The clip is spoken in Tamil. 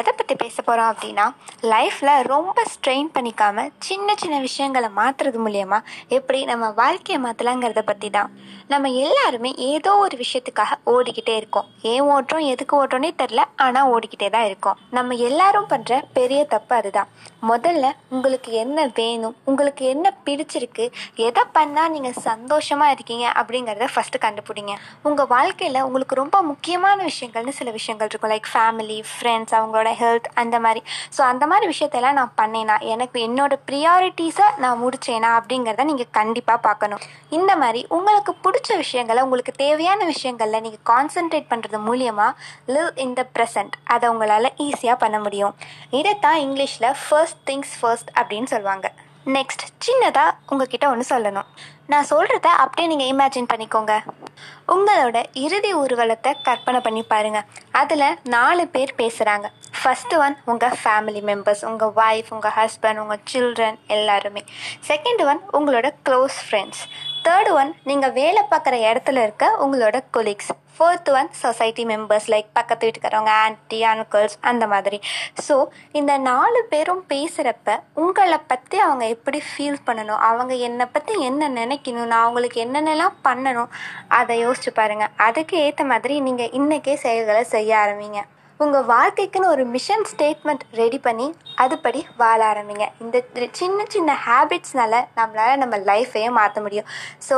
எதை பற்றி பேச போகிறோம் அப்படின்னா லைஃப்பில் ரொம்ப ஸ்ட்ரெயின் பண்ணிக்காமல் சின்ன சின்ன விஷயங்களை மாற்றுறது மூலயமா எப்படி நம்ம வாழ்க்கையை மாற்றலாங்கிறத பற்றி தான் நம்ம எல்லாருமே ஏதோ ஒரு விஷயத்துக்காக ஓடிக்கிட்டே இருக்கோம். ஏன் ஓட்டுறோம் எதுக்கு ஓட்டுறோன்னே தெரில ஆனால் ஓடிக்கிட்டே தான் இருக்கோம். நம்ம எல்லாரும் பண்ணுற பெரிய தப்பு அதுதான். முதல்ல உங்களுக்கு என்ன வேணும்? உங்களுக்கு என்ன பிடிச்சிருக்கு? எதை பண்ணால் நீங்கள் சந்தோஷமாக இருக்கீங்க அப்படிங்கிறத ஃபஸ்ட்டு கண்டுபிடிங்க. உங்கள் வாழ்க்கையில் உங்களுக்கு ரொம்ப முக்கியமான விஷயங்கள்னு சில விஷயங்கள் இருக்கும். லைக் ஃபேமிலி ஃப்ரெண்ட்ஸ் அவங்களோட ஹெல்த் அந்த மாதிரி. ஸோ அந்த மாதிரி விஷயத்தெல்லாம் நான் பண்ணேனா எனக்கு என்னோட ப்ரியாரிட்டிஸை நான் முடிச்சேனா அப்படிங்கிறத நீங்கள் கண்டிப்பாக பார்க்கணும். இந்த மாதிரி உங்களுக்கு பிடிச்ச விஷயங்களை உங்களுக்கு தேவையான விஷயங்களில் நீங்கள் கான்சென்ட்ரேட் பண்ணுறது மூலியமாக லிவ் இன் த ப்ரெசன்ட் அதை உங்களால் ஈஸியாக பண்ண முடியும். இதைத்தான் இங்கிலீஷில் ஃபர்ஸ்ட் திங்ஸ் ஃபர்ஸ்ட் அப்படின்னு சொல்லுவாங்க. நெக்ஸ்ட் சின்னதாக உங்ககிட்ட ஒன்று சொல்லணும். நான் சொல்கிறத அப்படியே நீங்கள் இமேஜின் பண்ணிக்கோங்க. உங்களோட இறுதி ஊர்வலத்தை கற்பனை பண்ணி பாருங்கள் அதில் நாலு பேர் பேசுகிறாங்க ஃபஸ்ட்டு ஒன் உங்கள் ஃபேமிலி மெம்பர்ஸ் உங்கள் ஒய்ஃப் உங்கள் ஹஸ்பண்ட் உங்கள் சில்ட்ரன் எல்லாருமே. செகண்ட் ஒன் உங்களோட க்ளோஸ் ஃப்ரெண்ட்ஸ் தேர்ட் ஒன் நீங்கள் வேலை பார்க்குற இடத்துல இருக்க உங்களோட colleagues fourth one society members like பக்கத்து வீட்டுக்காரவங்க ஆன்ட்டி அங்கிள்ஸ் அந்த மாதிரி. ஸோ இந்த நாலு பேரும் பேசுகிறப்ப உங்களை பற்றி அவங்க எப்படி ஃபீல் பண்ணணும்? அவங்க என்னை பற்றி என்ன நினைக்கணும்? நான் அவங்களுக்கு என்னென்னலாம் பண்ணணும்? அதை யோசிச்சு பாருங்கள் அதுக்கு ஏற்ற மாதிரி நீங்கள் இன்றைக்கே செயல்களை செய்ய ஆரம்பிங்க. உங்கள் வாழ்க்கைக்குன்னு ஒரு மிஷன் ஸ்டேட்மெண்ட் ரெடி பண்ணி அதுபடி வாழ ஆரம்பிங்க. இந்த சின்ன சின்ன ஹேபிட்ஸ்னால நம்மளால் நம்ம லைஃப்பையே மாற்ற முடியும். ஸோ